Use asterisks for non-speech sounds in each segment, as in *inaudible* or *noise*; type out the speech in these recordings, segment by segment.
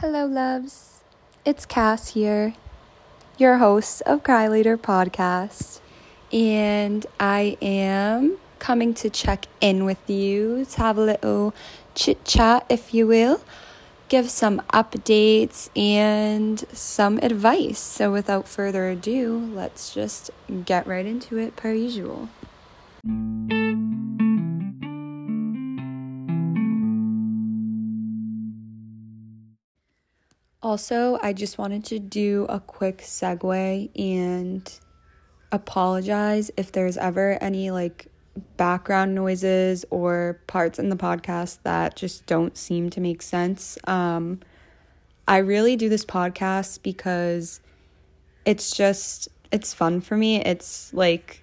Hello, loves. It's Cass here, your host of Cry Later podcast, and I am coming to check in with you to have a little chit chat, if you will, give some updates and some advice. So, without further ado, let's just get right into it per usual. Also, I just wanted to do a quick segue and apologize if there's ever any like background noises or parts in the podcast that just don't seem to make sense. Um, I really do this podcast because it's just it's fun for me. It's like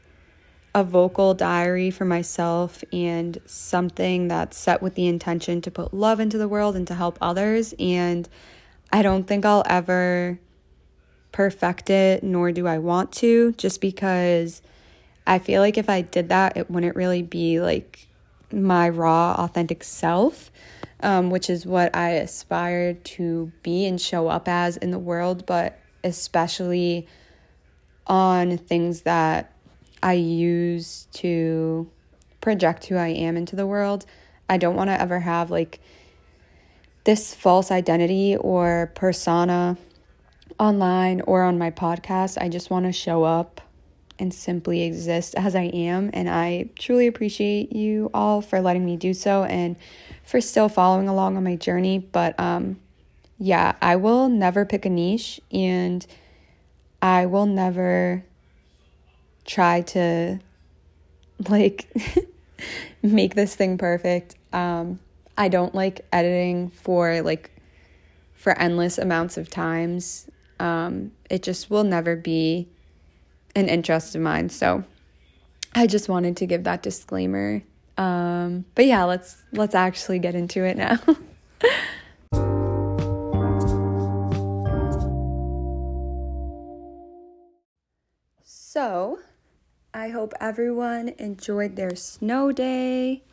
a vocal diary for myself and something that's set with the intention to put love into the world and to help others and I don't think I'll ever perfect it, nor do I want to, just because I feel like if I did that, it wouldn't really be like my raw, authentic self, um, which is what I aspire to be and show up as in the world, but especially on things that I use to project who I am into the world. I don't want to ever have like this false identity or persona online or on my podcast. I just want to show up and simply exist as I am. And I truly appreciate you all for letting me do so and for still following along on my journey. But um, yeah, I will never pick a niche and I will never try to *laughs* like *laughs* make this thing perfect. Um, I don't like editing for like for endless amounts of times. Um, it just will never be an interest of mine. So I just wanted to give that disclaimer. Um, but yeah, let's let's actually get into it now. *laughs* so, I hope everyone enjoyed their snow day.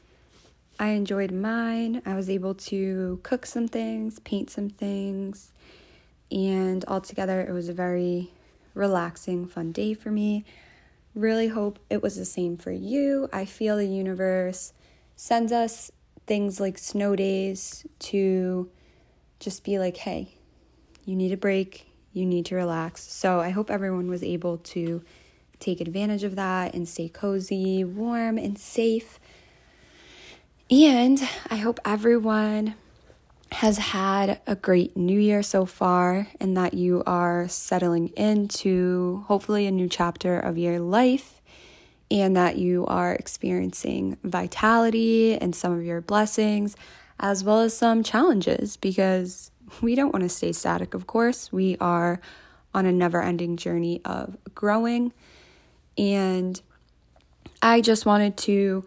I enjoyed mine. I was able to cook some things, paint some things, and altogether it was a very relaxing, fun day for me. Really hope it was the same for you. I feel the universe sends us things like snow days to just be like, hey, you need a break, you need to relax. So I hope everyone was able to take advantage of that and stay cozy, warm, and safe and I hope everyone has had a great new year so far and that you are settling into hopefully a new chapter of your life and that you are experiencing vitality and some of your blessings as well as some challenges because we don't want to stay static, of course. We are on a never ending journey of growing. And I just wanted to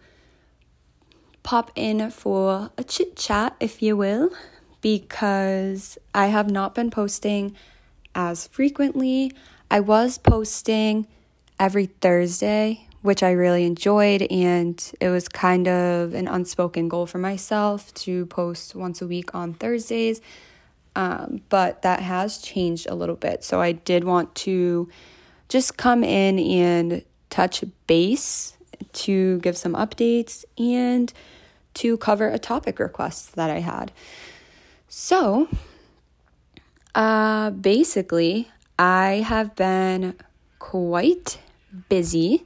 pop in for a chit chat, if you will, because I have not been posting as frequently. I was posting every Thursday, which I really enjoyed, and it was kind of an unspoken goal for myself to post once a week on Thursdays. Um, but that has changed a little bit. So I did want to just come in and touch base to give some updates and to cover a topic request that I had. So, uh, basically, I have been quite busy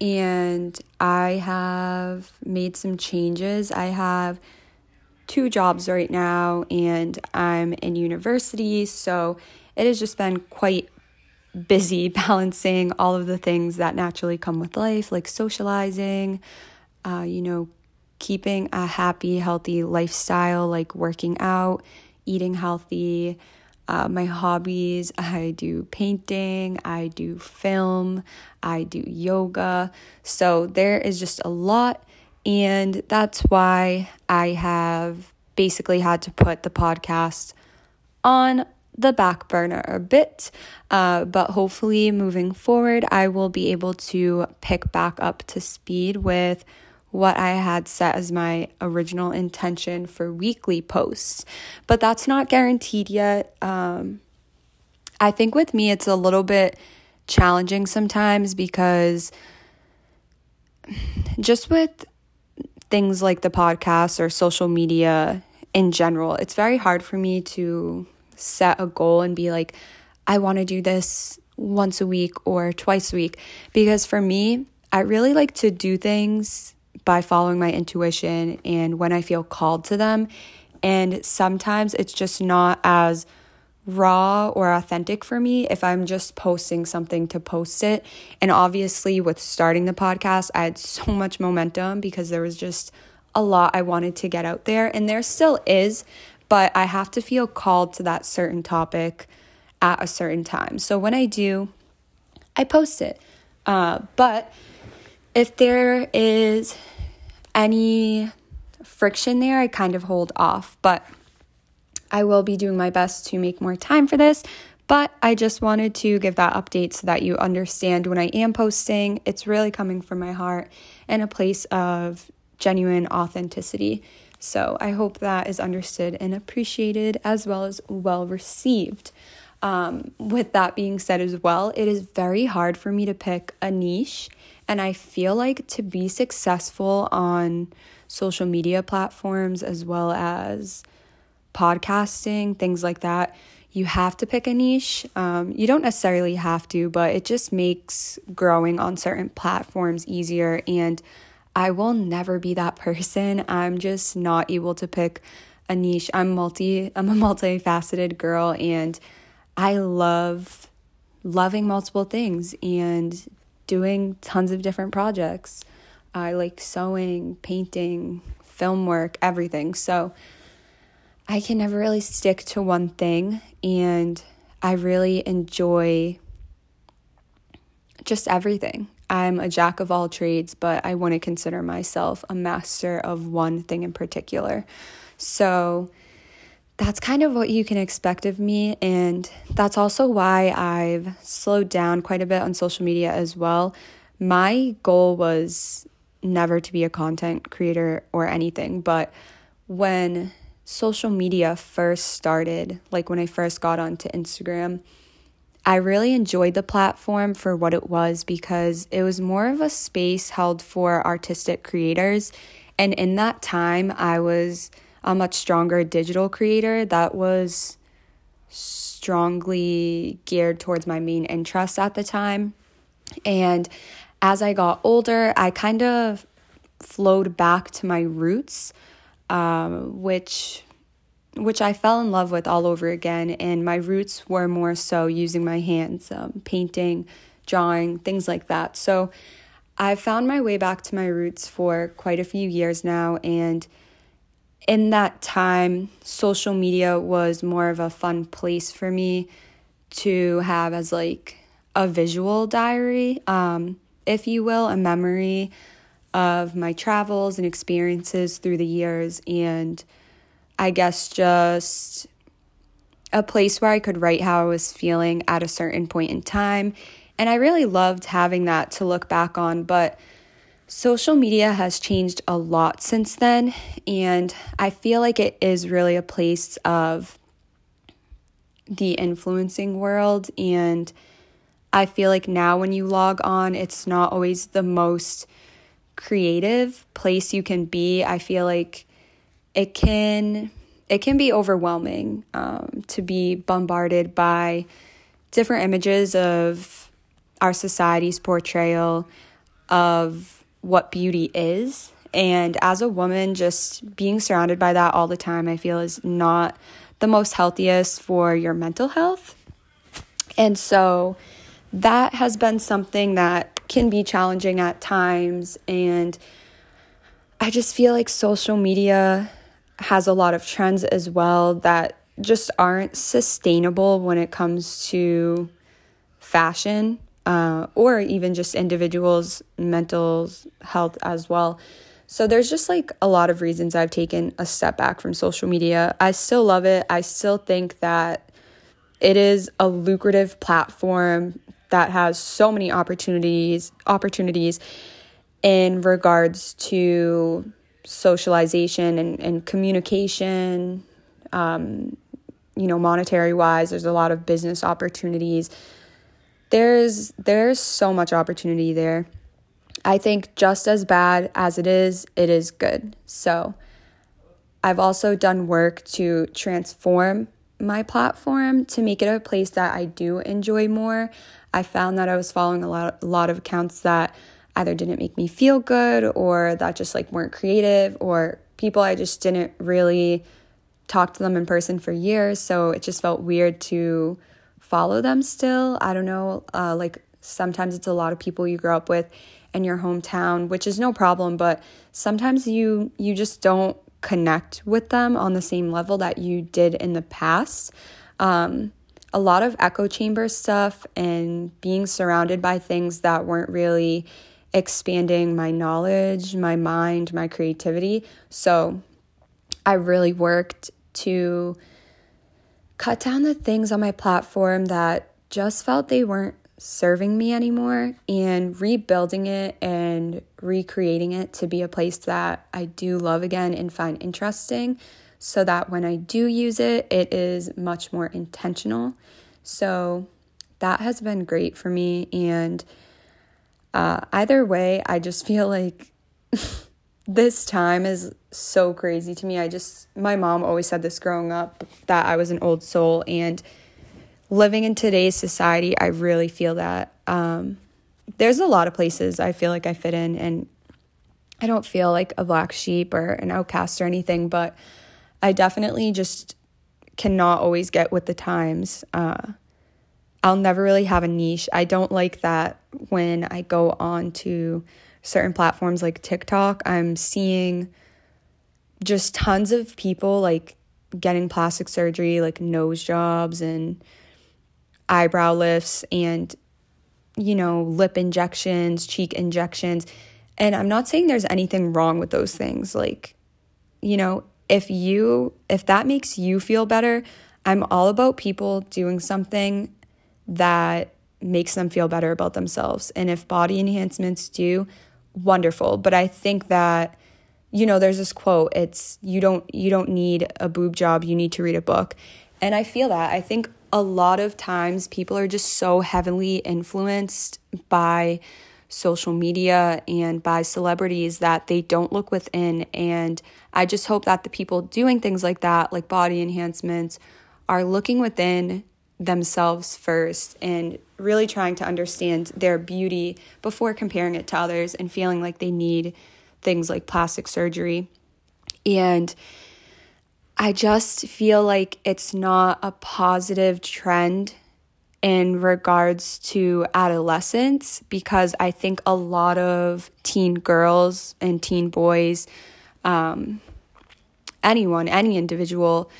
and I have made some changes. I have two jobs right now and I'm in university, so it has just been quite busy *laughs* balancing all of the things that naturally come with life, like socializing, uh, you know, keeping a happy, healthy lifestyle, like working out, eating healthy. Uh, my hobbies *laughs* I do painting, I do film, I do yoga. So there is just a lot. And that's why I have basically had to put the podcast on the back burner a bit. Uh, but hopefully, moving forward, I will be able to pick back up to speed with what I had set as my original intention for weekly posts. But that's not guaranteed yet. Um, I think with me, it's a little bit challenging sometimes because just with things like the podcast or social media in general, it's very hard for me to set a goal and be like, I want to do this once a week or twice a week. Because for me, I really like to do things by following my intuition and when I feel called to them. And sometimes it's just not as raw or authentic for me if I'm just posting something to post it. And obviously, with starting the podcast, I had so *laughs* much momentum because there was just a lot I wanted to get out there, and there still is, but I have to feel called to that certain topic at a certain time. So when I do, I post it. Uh, but if there is any friction there, I kind of hold off. But I will be doing my best to make more time for this, but I just wanted to give that update so that you understand when I am posting, it's really coming from my heart and a place of genuine authenticity. So I hope that is understood and appreciated as well as well received. Um, with that being said, as well, it is very hard for me to pick a niche. And I feel like to be successful on social media platforms as well as podcasting, things like that, you have to pick a niche. Um, you don't necessarily have to, but it just makes growing on certain platforms easier. And I will never be that *laughs* person. I'm just not able to pick a niche. I'm multi. I'm a multifaceted girl, and I love loving multiple things and doing tons of different projects. I like sewing, painting, film work, everything. So I can never really stick to one thing, and I really enjoy just everything. I'm a jack of all trades, but I want to consider myself a master of one thing in particular. So that's kind of what you can expect of me. And that's also why I've slowed down quite a bit on social media as well. My goal was never to be a content creator or anything, but when social media first started, like when I first got onto Instagram, I really enjoyed the platform for what it was because it was more of a space held for artistic creators. And in that time, I was a much stronger digital creator that was strongly geared towards my main interests at the time. And as I got older, I kind of flowed back to my roots um, which which I fell in love with all over again. And my roots were more so using my hands, um, painting, drawing, things like that. So I've found my way back to my roots for quite a few years now. And in that time, social media was more of a fun place for me to have as like a visual diary, um, if you will, a memory of my travels and experiences through the years, and I guess just a place where I could write how I was feeling at a certain point in time. And I really loved having that to look back on, but social media has changed a lot since then. And I feel like it is really a place of the influencing world. And I feel like now when you log on, it's not always the most creative place you can be, I feel like it can it can be overwhelming um, to be bombarded by different images of our society's portrayal of what beauty is. And as a woman, just being surrounded by that all the time, I feel is not the most healthiest for your mental health. And so that has been something that can be challenging at times. And I just feel like social media has a lot of trends as well that just aren't sustainable when it comes to fashion uh, or even just individuals' mental health as well. So there's just like a lot of reasons I've taken a step back from social media. I still love it. I still think that it is a lucrative platform that has so many opportunities opportunities in regards to socialization and, and communication, um, you know, monetary wise, there's a lot of business opportunities. There's there's so much opportunity there. I think just as bad as it is, it is good. So I've also done work to transform my platform to make it a place that I do enjoy more. I found that I was following a lot, a lot of accounts that either didn't make me feel good or that just like weren't creative or people I just didn't really talk to them in person for years. So it just felt weird to follow them still. I don't know. Uh, like sometimes it's a lot of people you grow up with in your hometown, which is no problem, but sometimes you you just don't connect with them on the same level that you did in the past. Um, a lot of echo chamber stuff and being surrounded by things that weren't really expanding my knowledge, my mind, my creativity. So I really worked to cut down the things on my platform that just felt they weren't serving me anymore and rebuilding it and recreating it to be a place that I do love again and find interesting so that when I do use it, it is much more intentional. So that has been great for me. And uh, either way, I just feel like *laughs* this time is so crazy to me. I just, my mom always said this growing up that I was an old soul. And living in today's society, I really feel that. Um, there's a lot of places I feel like I fit in, and I don't feel like a black sheep or an outcast or anything, but I definitely just cannot always get with the times. Uh, I'll never really have a niche. I don't like that when I go on to certain platforms like TikTok, I'm seeing just tons of people like getting plastic surgery, like nose jobs and eyebrow lifts and you know, lip injections, cheek injections. And I'm not saying there's anything wrong with those things. Like, you know, if you if that makes you feel better, I'm all about people doing something that makes them feel better about themselves. And if body enhancements do, wonderful. But I think that you know, there's this quote, it's you don't you don't need a boob job, you need to read a book. And I feel that. I think a lot of times people are just so heavily influenced by social media and by celebrities that they don't look within. And I just hope that the people doing things like that, like body enhancements, are looking within themselves first and really trying to understand their beauty before comparing it to others and feeling like they need things like plastic surgery. And I just feel like it's not a positive trend in regards to adolescence because I think a lot of teen girls and teen boys, um, anyone, any individual,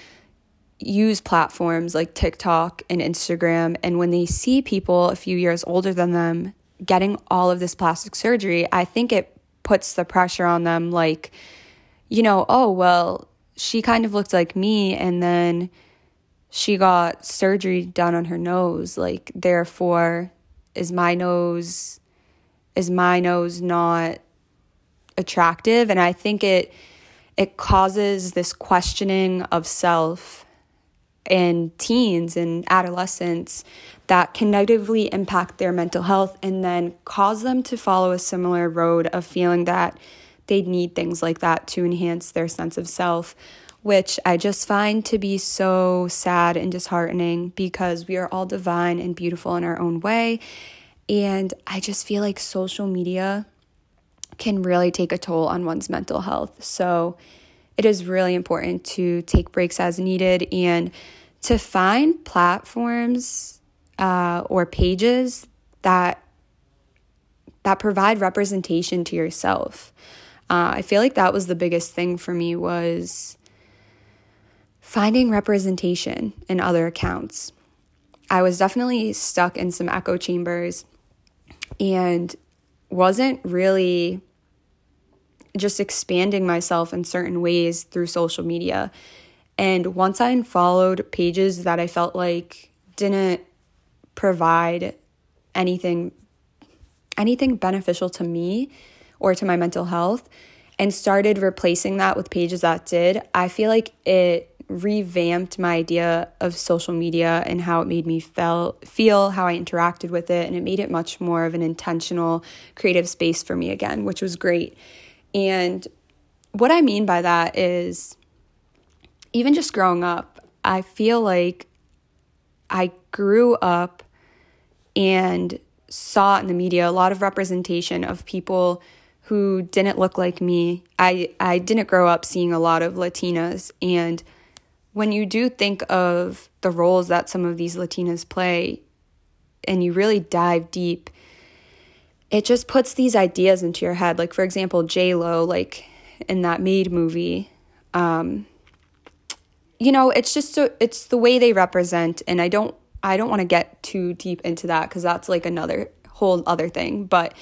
use platforms like TikTok and Instagram. And when they see people a few years older than them getting all of this plastic surgery, I think it puts the pressure on them like, you know, oh, well, she kind of looked like me and then she got surgery done on her nose. Like, therefore, is my nose is my nose not attractive and i think it it causes this questioning of self in teens and adolescents that can negatively impact their mental health and then cause them to follow a similar road of feeling that they need things like that to enhance their sense of self, which I just find to be so sad and disheartening because we are all divine and beautiful in our own way. And I just feel like social media can really take a toll on one's mental health. So, it is really important to take breaks as needed and to find platforms uh, or pages that that provide representation to yourself. Uh, I feel like that was the biggest thing for me was finding representation in other accounts. I was definitely stuck in some echo chambers and wasn't really just expanding myself in certain ways through social media. And once I unfollowed pages that I felt like didn't provide anything anything beneficial to me or to my mental health and started replacing that with pages that did, I feel like it revamped my idea of social media and how it made me feel feel how I interacted with it and it made it much more of an intentional creative space for me again which was great and what I mean by that is even just growing up I feel like I grew up and saw in the media a lot of representation of people who didn't look like me. I, I didn't grow up seeing a lot of Latinas. And when you do think of the roles that some of these Latinas play and you really dive deep, it just puts these ideas into your head. Like, for example, J Lo, like in that Maid movie. Um, you know, it's just so, it's the way they represent, and I don't I don't want to get too deep into that because that's like another whole other thing. But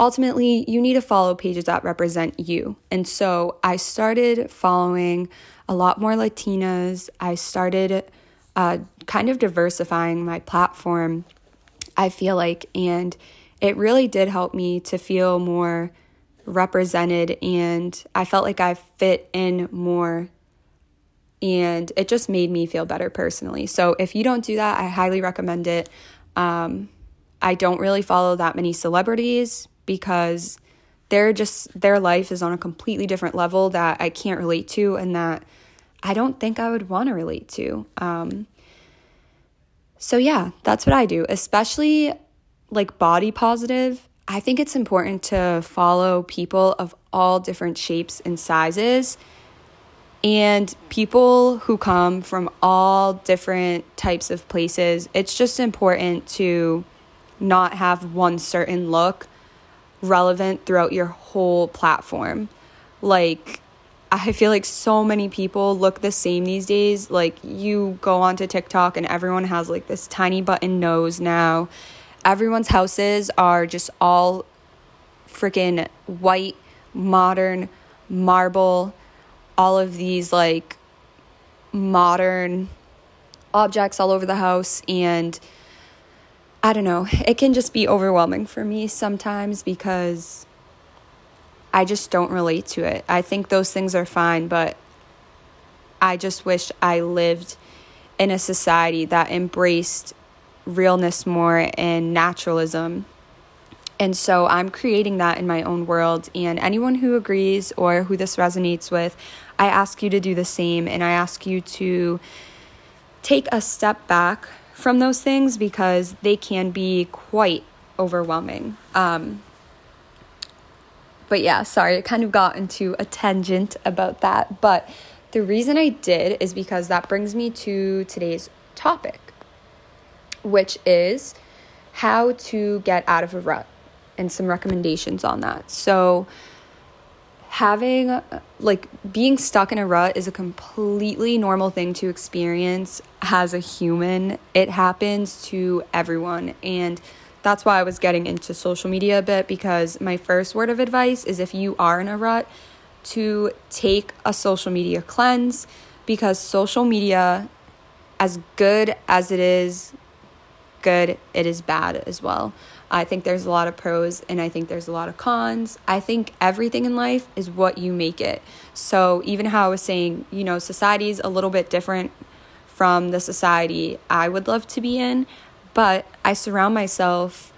ultimately, you need to follow pages that represent you. And so I started following a lot more Latinas. I started uh, kind of diversifying my platform, I feel like, and it really did help me to feel more represented and I felt like I fit in more and it just made me feel better personally. So if you don't do that, I highly recommend it. Um, I don't really follow that many celebrities because they're just their life is on a completely different level that I can't relate to and that I don't think I would want to relate to. Um, so yeah, that's what I do, especially like body positive. I think it's important to follow people of all different shapes and sizes and people who come from all different types of places. It's just important to not have one certain look relevant throughout your whole platform. Like, I feel like so many people look the same these days. Like, you go onto TikTok and everyone has like this tiny button nose now. Everyone's houses are just all freaking white, modern, marble all of these like modern objects all over the house and I don't know, it can just be overwhelming for me sometimes because I just don't relate to it. I think those things are fine, but I just wish I lived in a society that embraced realness more and naturalism and so I'm creating that in my own world. And anyone who agrees or who this resonates with, I ask you to do the same. And I ask you to take a step back from those things because they can be quite overwhelming. Um, but yeah, sorry, I kind of got into a tangent about that. But the reason I did is because that brings me to today's topic, which is how to get out of a rut and some recommendations on that. So, having like being stuck in a rut is a completely normal thing to experience as a human. It happens to everyone. And that's why I was getting into social media a bit because my first word of advice is if you are in a rut, to take a social media cleanse because social media, as good as it is good, it is bad as well. I think there's a lot of pros and I think there's a lot of cons. I think everything in life is what you make it. So, even how I was saying, you know, society is a little bit different from the society I would love to be in, but I surround myself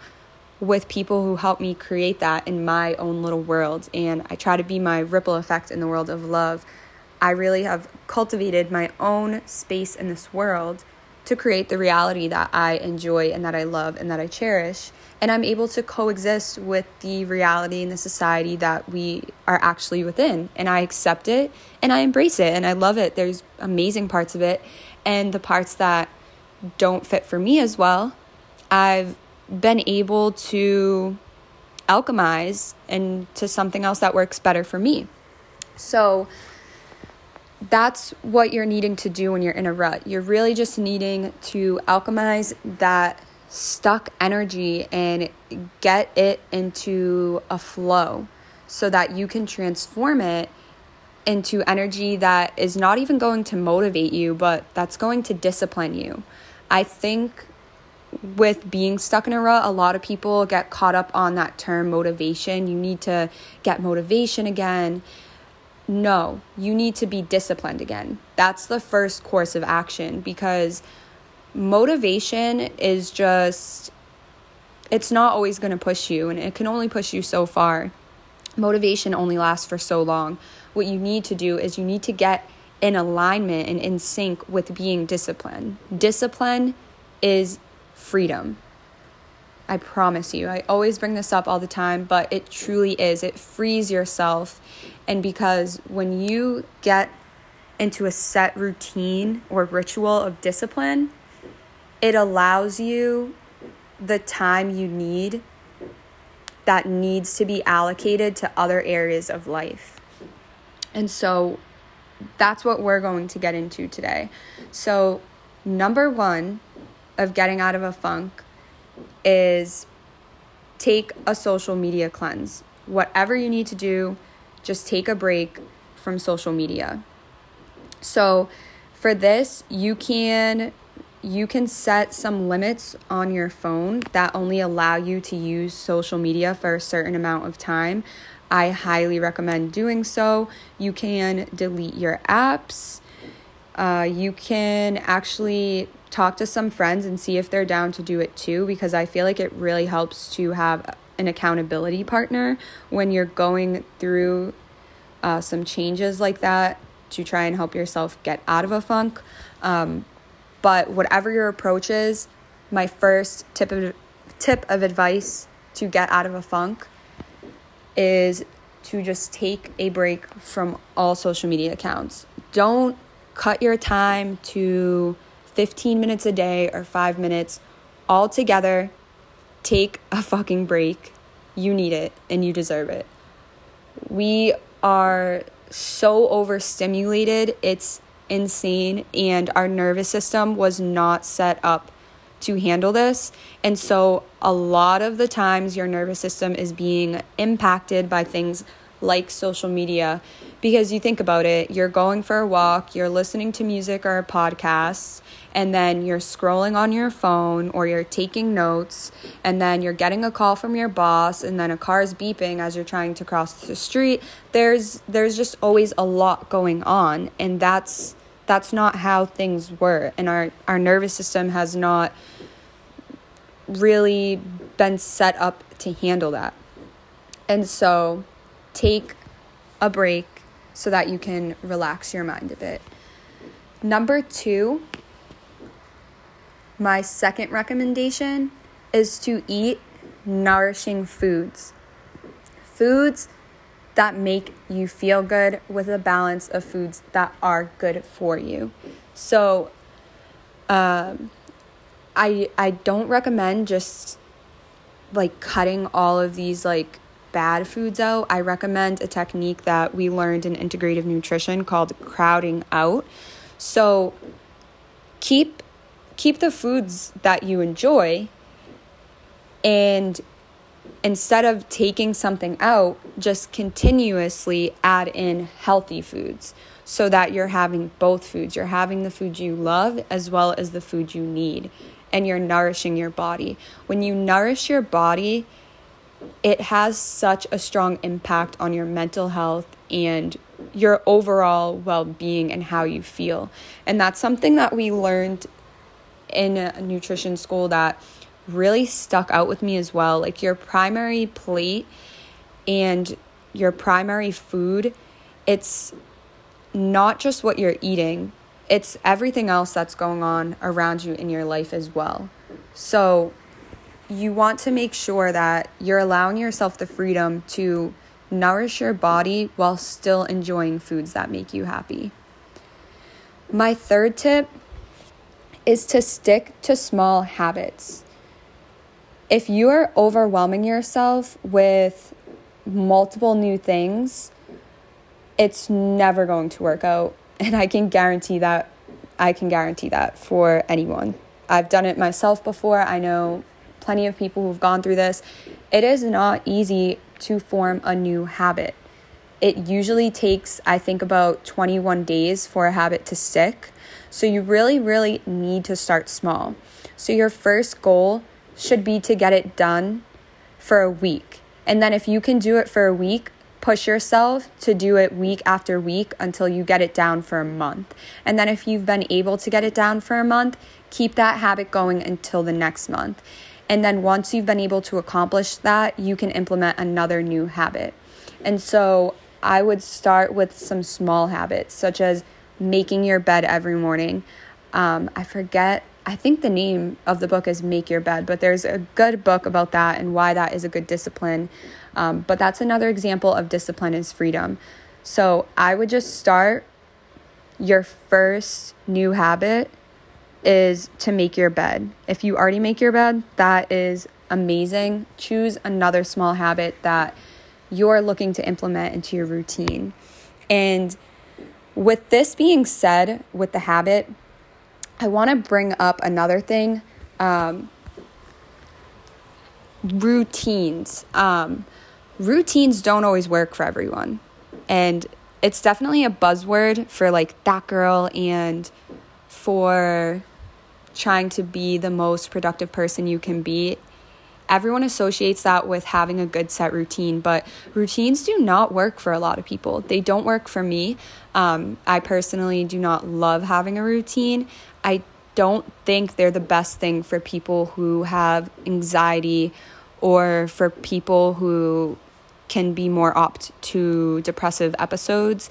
with people who help me create that in my own little world. And I try to be my ripple effect in the world of love. I really have cultivated my own space in this world to create the reality that I enjoy and that I love and that I cherish and I'm able to coexist with the reality and the society that we are actually within. And I accept it and I embrace it and I love it. There's amazing parts of it, and the parts that don't fit for me as well, I've been able to alchemize into something else that works better for me. So, that's what you're needing to do when you're in a rut. You're really just needing to alchemize that stuck energy and get it into a flow so that you can transform it into energy that is not even going to motivate you, but that's going to discipline you. I think with being stuck in a rut, a lot of people get caught up on that term motivation. You need to get motivation again. No, you need to be disciplined again. That's the first course of action because motivation is just, it's not always going to push you and it can only push you so far. Motivation only lasts for so long. What you need to do is you need to get in alignment and in sync with being disciplined. Discipline is freedom. I promise you. I always bring this up all the time, but it truly is. It frees yourself. And because when you get into a set routine or ritual of discipline, it allows you the time you need that needs to be allocated to other areas of life. And so that's what we're going to get into today. So, number one of getting out of a funk is take a social media cleanse. Whatever you need to do, just take a break from social media. So, for this, you can you can set some limits on your phone that only allow you to use social media for a certain amount of time. I highly recommend doing so. You can delete your apps. Uh, you can actually talk to some friends and see if they're down to do it too, because I feel like it really helps to have an accountability partner when you're going through uh, some changes like that to try and help yourself get out of a funk. Um, but whatever your approach is, my first tip of tip of advice to get out of a funk is to just take a break from all social media accounts. Don't cut your time to 15 minutes a day or 5 minutes all together. Take a fucking break. You need it and you deserve it. We are so overstimulated. It's insane and our nervous system was not set up to handle this. And so, a lot of the times, your nervous system is being impacted by things like social media because you think about it, you're going for a walk, you're listening to music or podcasts, and then you're scrolling on your phone or you're taking notes, and then you're getting a call from your boss, and then a car is beeping as you're trying to cross the street. There's there's just always a lot going on, and that's that's not how things were and our our nervous system has not really been set up to handle that. And so take a break so that you can relax your mind a bit. Number 2, my second recommendation is to eat nourishing foods. Foods that make you feel good with a balance of foods that are good for you. So, um, I I don't recommend just like cutting all of these like bad foods out. I recommend a technique that we learned in integrative nutrition called crowding out. So, keep keep the foods that you enjoy and instead of taking something out, just continuously add in healthy foods so that you're having both foods. You're having the food you love as well as the food you need, and you're nourishing your body. When you nourish your body, it has such a strong impact on your mental health and your overall well being and how you feel. And that's something that we learned in a nutrition school that really stuck out with me as well. Like your primary plate and your primary food, it's not just what you're eating, it's everything else that's going on around you in your life as well. So, you want to make sure that you're allowing yourself the freedom to nourish your body while still enjoying foods that make you happy. My third tip is to stick to small habits if you are overwhelming yourself with multiple new things, it's never going to work out. *laughs* And I can guarantee that. I can guarantee that for anyone. I've done it myself before. I know plenty of people who've gone through this. It is not easy to form a new habit. It usually takes, I think, about 21 days for a habit to stick. So you really, really need to start small. So your first goal should be to get it done for a week. And then if you can do it for a week, push yourself to do it week after week until you get it down for a month. And then if you've been able to get it down for a month, keep that habit going until the next month. And then once you've been able to accomplish that, you can implement another new habit. And so I would start with some small habits, such as making your bed every morning. Um, I forget, I think the name of the book is Make Your Bed, but there's a good book about that and why that is a good discipline. Um, but that's another example of discipline is freedom. So I would just start your first new habit is to make your bed. If you already make your bed, that is amazing. Choose another small habit that you're looking to implement into your routine. And with this being said, with the habit, I want to bring up another thing um, routines. Um, routines don't always work for everyone. And it's definitely a buzzword for like that girl and for trying to be the most productive person you can be. Everyone associates that with having a good set routine, but routines do not work for a lot of people. They don't work for me. Um, I personally do not love having a routine. I don't think they're the best thing for people who have anxiety or for people who can be more opt to depressive episodes.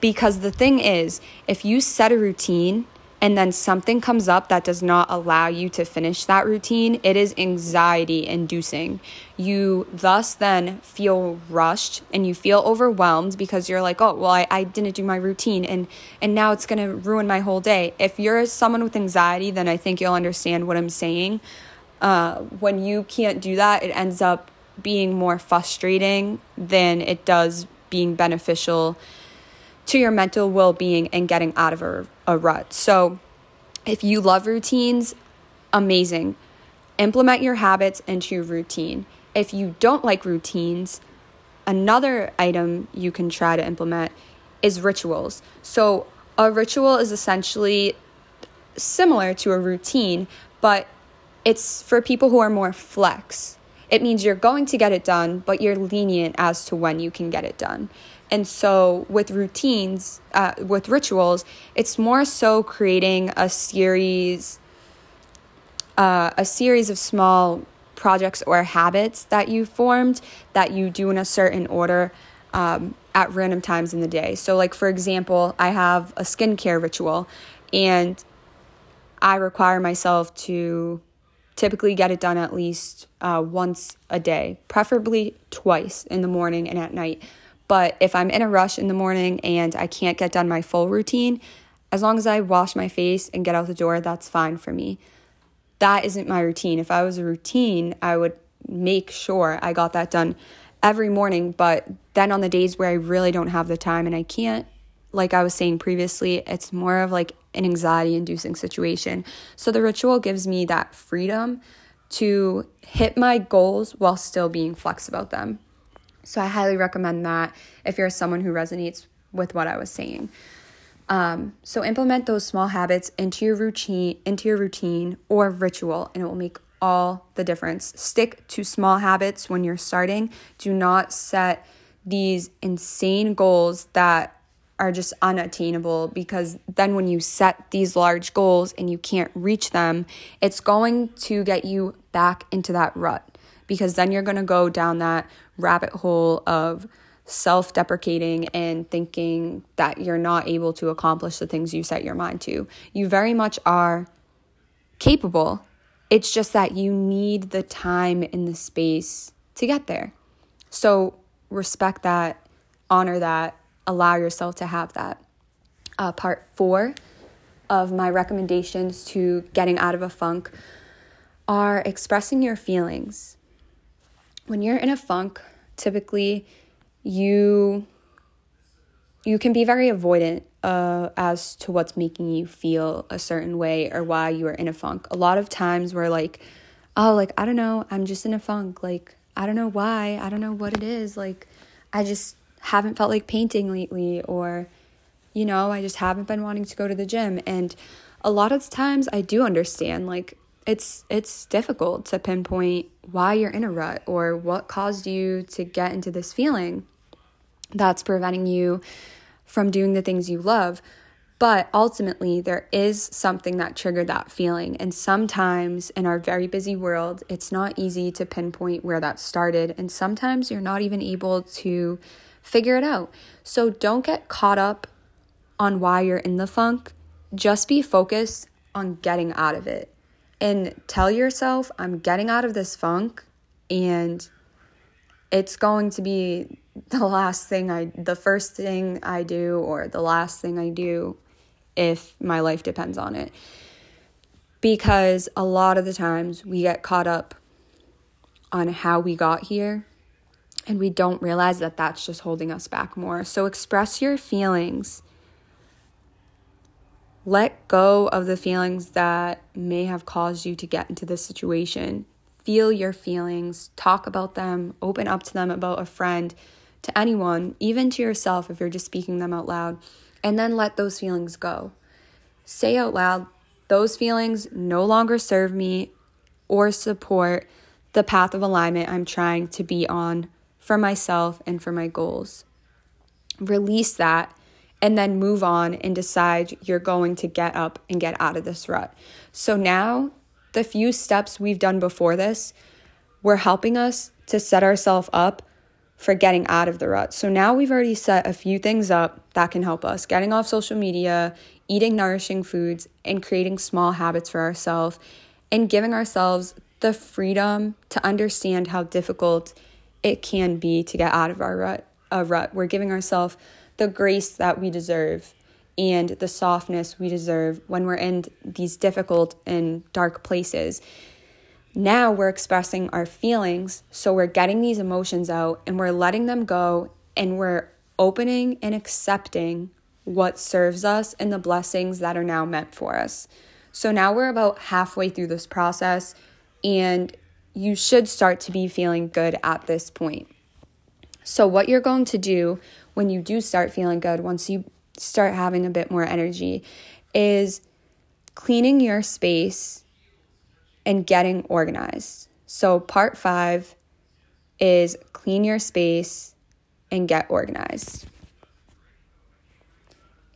Because the thing is, if you set a routine and then something comes up that does not allow you to finish that routine, it is anxiety inducing. You thus then feel rushed and you feel overwhelmed because you're like, oh, well, I, I didn't do my routine and, and now it's going to ruin my whole day. If you're someone with anxiety, then I think you'll understand what I'm saying. Uh, when you can't do that, it ends up being more frustrating than it does being beneficial to your mental well being and getting out of a, a rut. So, if you love routines, amazing. Implement your habits into your routine. If you don't like routines, another item you can try to implement is rituals. So, a ritual is essentially similar to a routine, but it's for people who are more flex. It means you're going to get it done, but you're lenient as to when you can get it done. And so, with routines, uh, with rituals, it's more so creating a series, uh, a series of small projects or habits that you formed that you do in a certain order um, at random times in the day. So, like for example, I have a skincare ritual, and I require myself to typically get it done at least uh, once a day, preferably twice in the morning and at night. But if I'm in a rush in the morning and I can't get done my full routine, as long as I wash my face and get out the door, that's fine for me. That isn't my routine. If I was a routine, I would make sure I got that done every morning. But then on the days where I really don't have the time and I can't, like I was saying previously, it's more of like an anxiety inducing situation. So the ritual gives me that freedom to hit my goals while still being flex about them. So I highly recommend that if you're someone who resonates with what I was saying. Um, so implement those small habits into your routine, into your routine or ritual, and it will make all the difference. Stick to small habits when you're starting. Do not set these insane goals that are just unattainable because then when you set these large goals and you can't reach them, it's going to get you back into that rut because then you're going to go down that rabbit hole of self deprecating and thinking that you're not able to accomplish the things you set your mind to. You very much are capable. It's just that you need the time and the space to get there. So respect that, honor that, allow yourself to have that. Uh, part four of my recommendations to getting out of a funk are expressing your feelings. When you're in a funk, typically you you can be very avoidant uh, as to what's making you feel a certain way or why you are in a funk. A lot of times we're like, oh, like, I don't know, I'm just in a funk. Like, I don't know why, I don't know what it is. Like, I just haven't felt like painting lately, or you know, I just haven't been wanting to go to the gym. And a lot of times I do understand, like, it's it's difficult to pinpoint why you're in a rut or what caused you to get into this feeling that's preventing you from doing the things you love but ultimately, there is something that triggered that feeling. And sometimes in our very busy world, it's not easy to pinpoint where that started. And sometimes you're not even able to figure it out. So don't get caught up on why you're in the funk. Just be focused on getting out of it. And tell yourself, I'm getting out of this funk and it's going to be the last thing I, the first thing I do, or the last thing I do if my life depends on it. Because a lot of the times we get caught up on how we got here and we don't realize that that's just holding us back more. So express your feelings. Let go of the feelings that may have caused you to get into this situation. Feel your feelings, talk about them, open up to them about a friend, to anyone, even to yourself if you're just speaking them out loud and then let those feelings go. Say out loud, those feelings no longer serve me or support the path of alignment I'm trying to be on for myself and for my goals. Release that and then move on and decide you're going to get up and get out of this rut. So now, the few steps we've done before this, we're helping us to set ourselves up for getting out of the rut. So now we've already set a few things up that can help us getting off social media, eating nourishing foods, and creating small habits for ourselves, and giving ourselves the freedom to understand how difficult it can be to get out of our rut. A rut. We're giving ourselves the grace that we deserve and the softness we deserve when we're in these difficult and dark places. Now we're expressing our feelings, so we're getting these emotions out and we're letting them go and we're opening and accepting what serves us and the blessings that are now meant for us. So now we're about halfway through this process and you should start to be feeling good at this point. So, what you're going to do when you do start feeling good, once you start having a bit more energy, is cleaning your space and getting organized. So, part five is clean your space and get organized.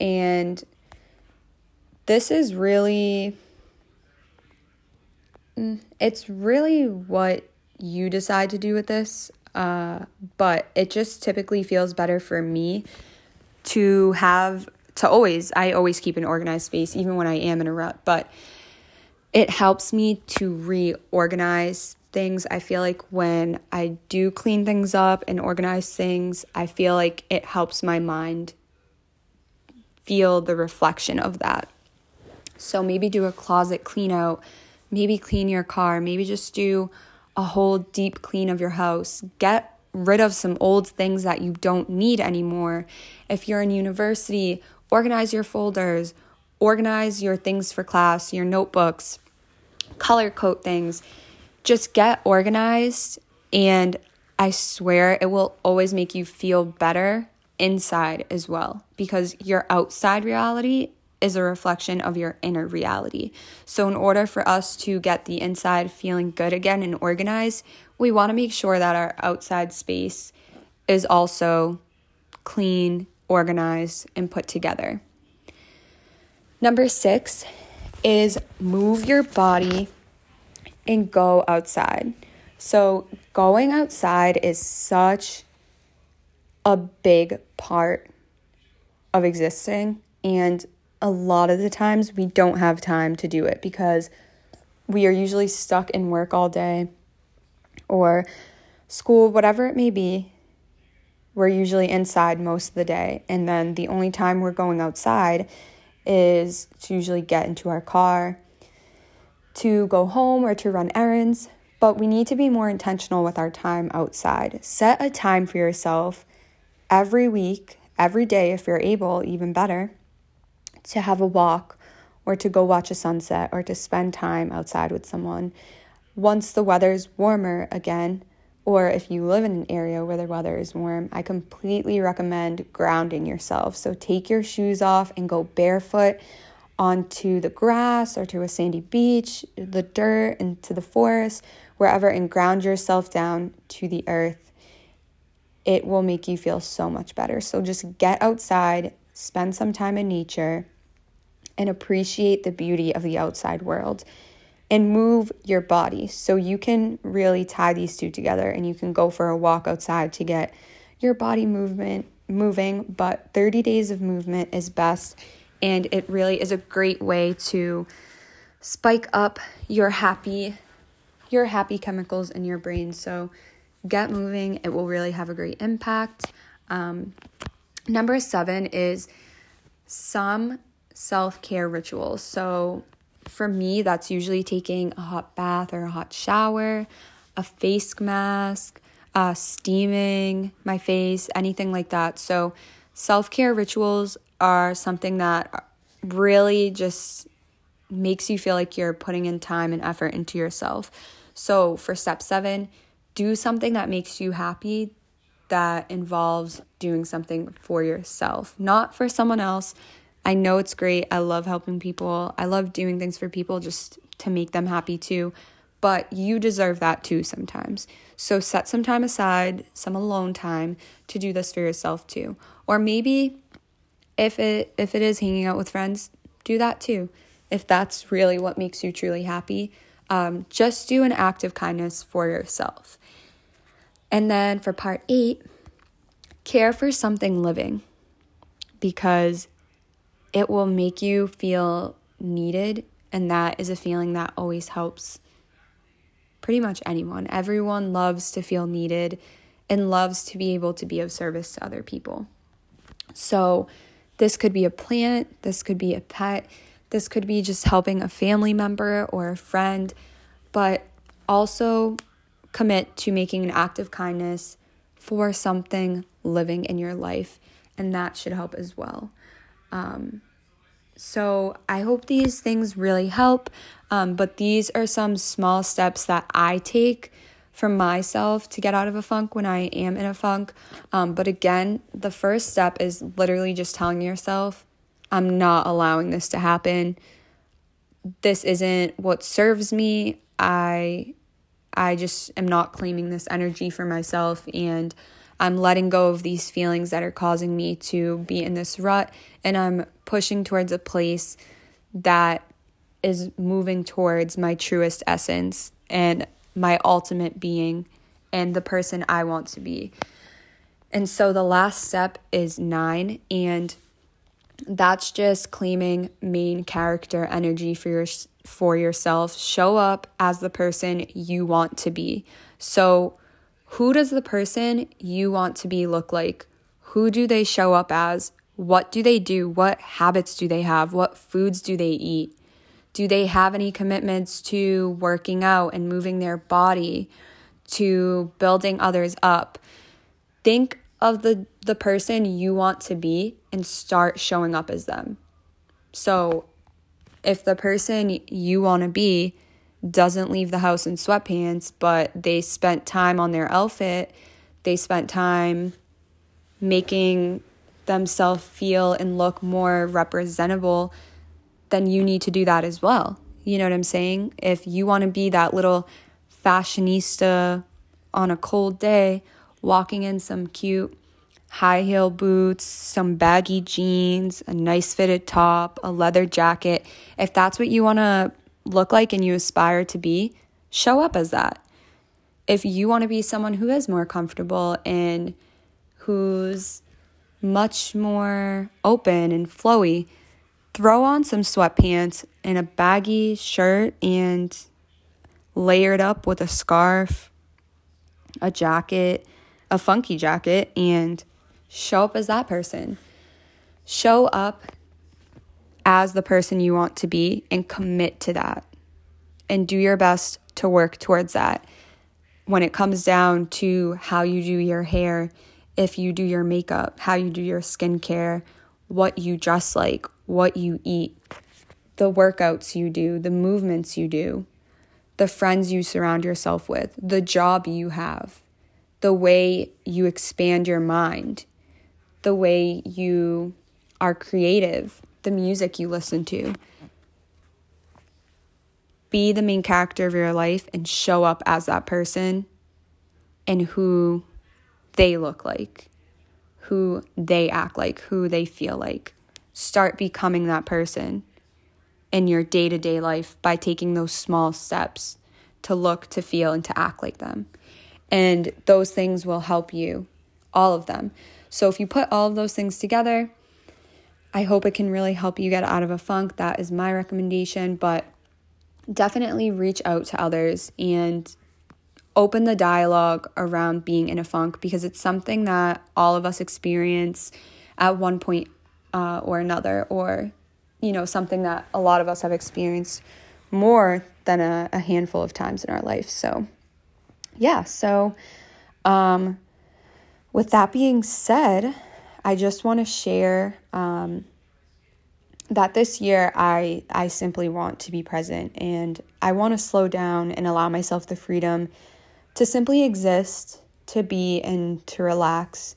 And this is really, mm, it's really what you decide to do with this. Uh, but it just typically feels better for me to have, to always, I always keep an organized space, even when I am in a rut. But it helps me to reorganize things. I feel like when I do clean things up and organize things, I feel like it helps my mind feel the reflection of that. So maybe do a closet clean out, maybe clean your car, maybe just do a whole deep clean of your house. Get rid of some old things that you don't need anymore. If you're in university, organize your folders, organize your things for class, your notebooks, color code things. Just get organized, and I swear it will always make you feel better inside as well because your outside reality is a reflection of your inner reality. So, in order for us to get the inside feeling good again and organized, we want to make sure that our outside space is also clean, organized, and put together. Number six is move your body and go outside. So, going outside is such a big part of existing, and a lot of the times we don't have time to do it because we are usually stuck in work all day or school, whatever it may be. We're usually inside most of the day, and then the only time we're going outside is to usually get into our car, to go home, or to run errands. But we need to be more intentional with our time outside. Set a time for yourself every week, every day, if you're able, even better, to have a walk or to go watch a sunset or to spend time outside with someone. Once the weather's warmer again, or if you live in an area where the weather is warm, I completely recommend grounding yourself. So take your shoes off and go barefoot onto the grass or to a sandy beach, the dirt, into the forest, wherever, and ground yourself down to the earth. It will make you feel so much better. So just get outside, spend some time in nature, and appreciate the beauty of the outside world and move your body. So you can really tie these two together and you can go for a walk outside to get your body movement moving, but 30 days of movement is best and it really is a great way to spike up your happy your happy chemicals in your brain. So get moving, it will really have a great impact. Um, number seven is some self care rituals. So for me, that's usually taking a hot bath or a hot shower, a face mask, uh, steaming my face, anything like that. So, self care rituals are something that really just makes you feel like you're putting in time and effort into yourself. So, for step seven, do something that makes you happy that involves doing something for yourself, not for someone else, I know it's great. I love helping people. I love doing things for people just to make them happy too. But you deserve that too sometimes. So set some time aside, some alone time to do this for yourself too. Or maybe if it if it is hanging out with friends, do that too. If that's really what makes you truly happy, um, just do an act of kindness for yourself. And then for part eight, care for something living because it will make you feel needed. And that is a feeling that always helps pretty much anyone. Everyone loves to feel needed and loves to be able to be of service to other people. So, this could be a plant, this could be a pet, this could be just helping a family member or a friend, but also commit to making an act of kindness for something living in your life, and that should help as well. Um, so I hope these things really help. Um, but these are some small steps that I take for myself to get out of a funk when I am in a funk. Um, but again, the first step is literally just telling yourself, I'm not allowing this to happen. This isn't what serves me. I I just am not claiming this energy for myself and I'm letting go of these feelings that are causing me to be in this rut and I'm pushing towards a place that is moving towards my truest essence and my ultimate being and the person I want to be. And so the last step is nine, and that's just claiming main character energy for your for yourself. Show up as the person you want to be. So who does the person you want to be look like? Who do they show up as? What do they do? What habits do they have? What foods do they eat? Do they have any commitments to working out and moving their body, to building others up? Think of the, the person you want to be and start showing up as them. So, if the person you want to be doesn't leave the house in sweatpants, but they spent time on their outfit, they spent time making themselves feel and look more representable, then you need to do that as well. You know what I'm saying? If you want to be that little fashionista on a cold day, walking in some cute high heel boots, some baggy jeans, a nice fitted top, a leather jacket, if that's what you want to look like and you aspire to be, show up as that. If you want to be someone who is more comfortable and who's much more open and flowy, throw on some sweatpants and a baggy shirt and layer it up with a scarf, a jacket, a funky jacket, and show up as that person. Show up as the person you want to be and commit to that and do your best to work towards that. When it comes down to how you do your hair, if you do your makeup, how you do your skincare, what you dress like, what you eat, the workouts you do, the movements you do, the friends you surround yourself with, the job you have. The way you expand your mind, the way you are creative, the music you listen to. Be the main character of your life and show up as that person and who they look like, who they act like, who they feel like. Start becoming that person in your day to day life by taking those small steps to look, to feel, and to act like them. And those things will help you, all of them. So if you put all of those things together, I hope it can really help you get out of a funk. That is my recommendation. But definitely reach out to others and open the dialogue around being in a funk because it's something that all of us experience at one point uh, or another, or you know, something that a lot of us have experienced more than a, a handful of times in our life. So, yeah, so um, with that being said, I just want to share um, that this year I I simply want to be present and I want to slow down and allow myself the freedom to simply exist, to be and to relax.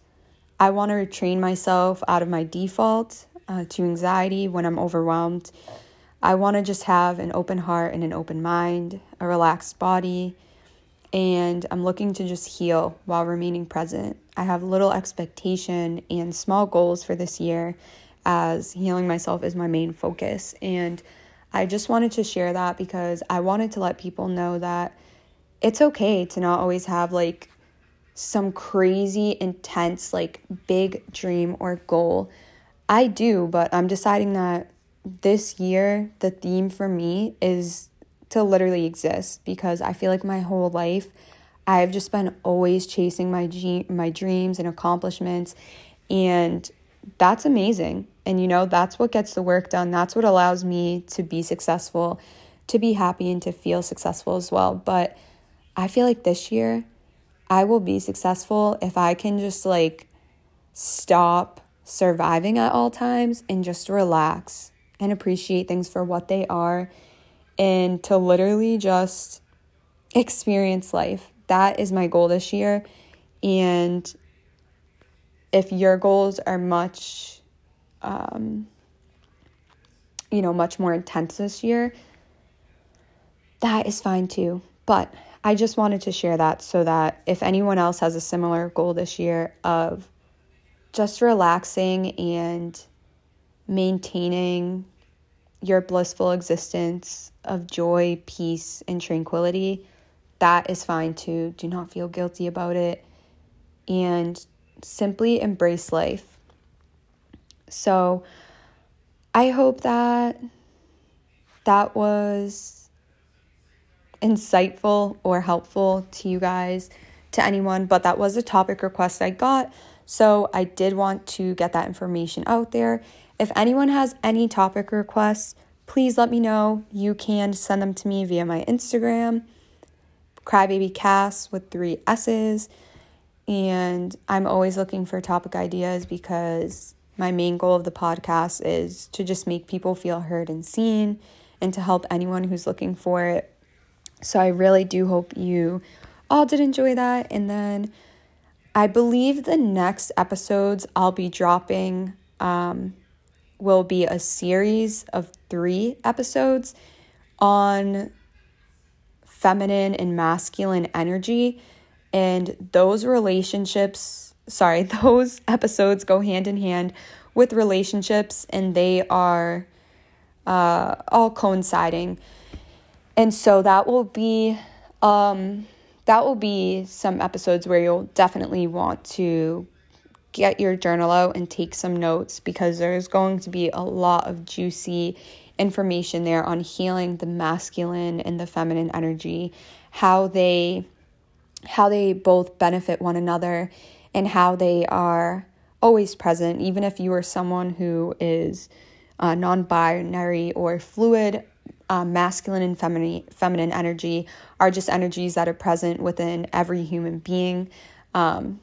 I want to retrain myself out of my default uh, to anxiety when I'm overwhelmed. I want to just have an open heart and an open mind, a relaxed body, and I'm looking to just heal while remaining present. I have little expectation and small goals for this year as healing myself is my main focus. And I just wanted to share that because I wanted to let people know that it's okay to not always have like some crazy, intense, like big dream or goal. I do, but I'm deciding that this year, the theme for me is to literally exist because I feel like my whole life I've just been always chasing my ge- my dreams and accomplishments and that's amazing. And you know, that's what gets the work done. That's what allows me to be successful, to be happy and to feel successful as well. But I feel like this year I will be successful if I can just like stop surviving at all times and just relax and appreciate things for what they are and to literally just experience life. That is my goal this year. And if your goals are much, um, you know, much more intense this year, that is fine too. But I just wanted to share that so that if anyone else has a similar goal this year of just relaxing and maintaining your blissful existence of joy, peace, and tranquility, that is fine too. Do not feel guilty about it. And simply embrace life. So I hope that that was insightful or helpful to you guys, to anyone, but that was a topic request I got. So I did want to get that information out there. If anyone has any topic requests, please let me know. You can send them to me via my Instagram, crybabycass with three S's. And I'm always looking for topic ideas because my main goal of the podcast is to just make people feel heard and seen and to help anyone who's looking for it. So I really do hope you all did enjoy that. And then I believe the next episodes I'll be dropping um, will be a series of three episodes on feminine and masculine energy and those relationships, sorry, *laughs* those episodes go hand in hand with relationships and they are uh, all coinciding. And so that will be um, that will be some episodes where you'll definitely want to get your journal out and take some notes because there's going to be a lot of juicy information there on healing the masculine and the feminine energy, how they how they both benefit one another and how they are always present, even if you are someone who is uh, non binary or fluid. Uh, masculine and feminine, feminine energy are just energies that are present within every human being. Um,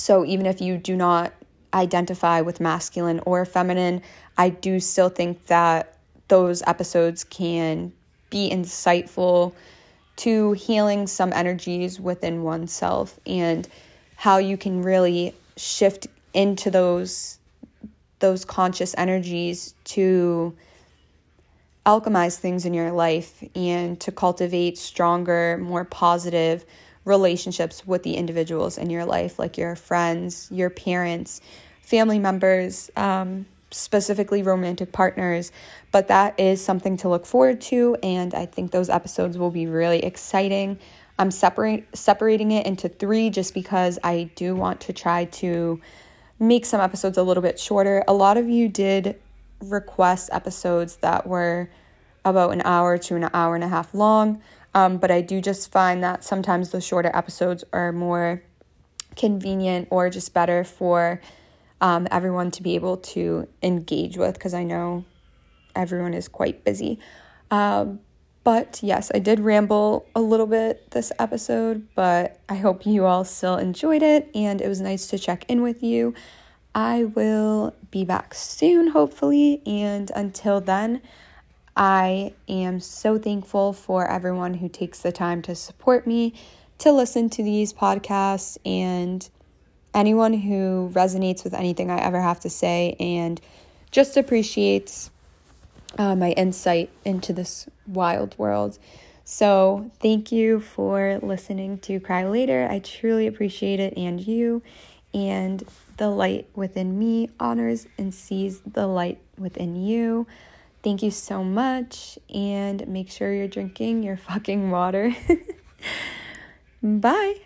so even if you do not identify with masculine or feminine, I do still think that those episodes can be insightful to healing some energies within oneself and how you can really shift into those those conscious energies to alchemize things in your life and to cultivate stronger, more positive relationships with the individuals in your life, like your friends, your parents, family members, um, specifically romantic partners. But that is something to look forward to, and I think those episodes will be really exciting. I'm separate separating it into three just because I do want to try to make some episodes a little bit shorter. A lot of you did request episodes that were about an hour to an hour and a half long, um, but I do just find that sometimes the shorter episodes are more convenient or just better for um, everyone to be able to engage with because I know everyone is quite busy. Um, but yes, I did ramble a little bit this episode, but I hope you all still enjoyed it and it was nice to check in with you. I will be back soon, hopefully, and until then, I am so thankful for everyone who takes the time to support me, to listen to these podcasts, and anyone who resonates with anything I ever have to say and just appreciates uh, my insight into this wild world. So, thank you for listening to Cry Later. I truly appreciate it, and you. And the light within me honors and sees the light within you. Thank you so much, and make sure you're drinking your *laughs* fucking water. *laughs* Bye.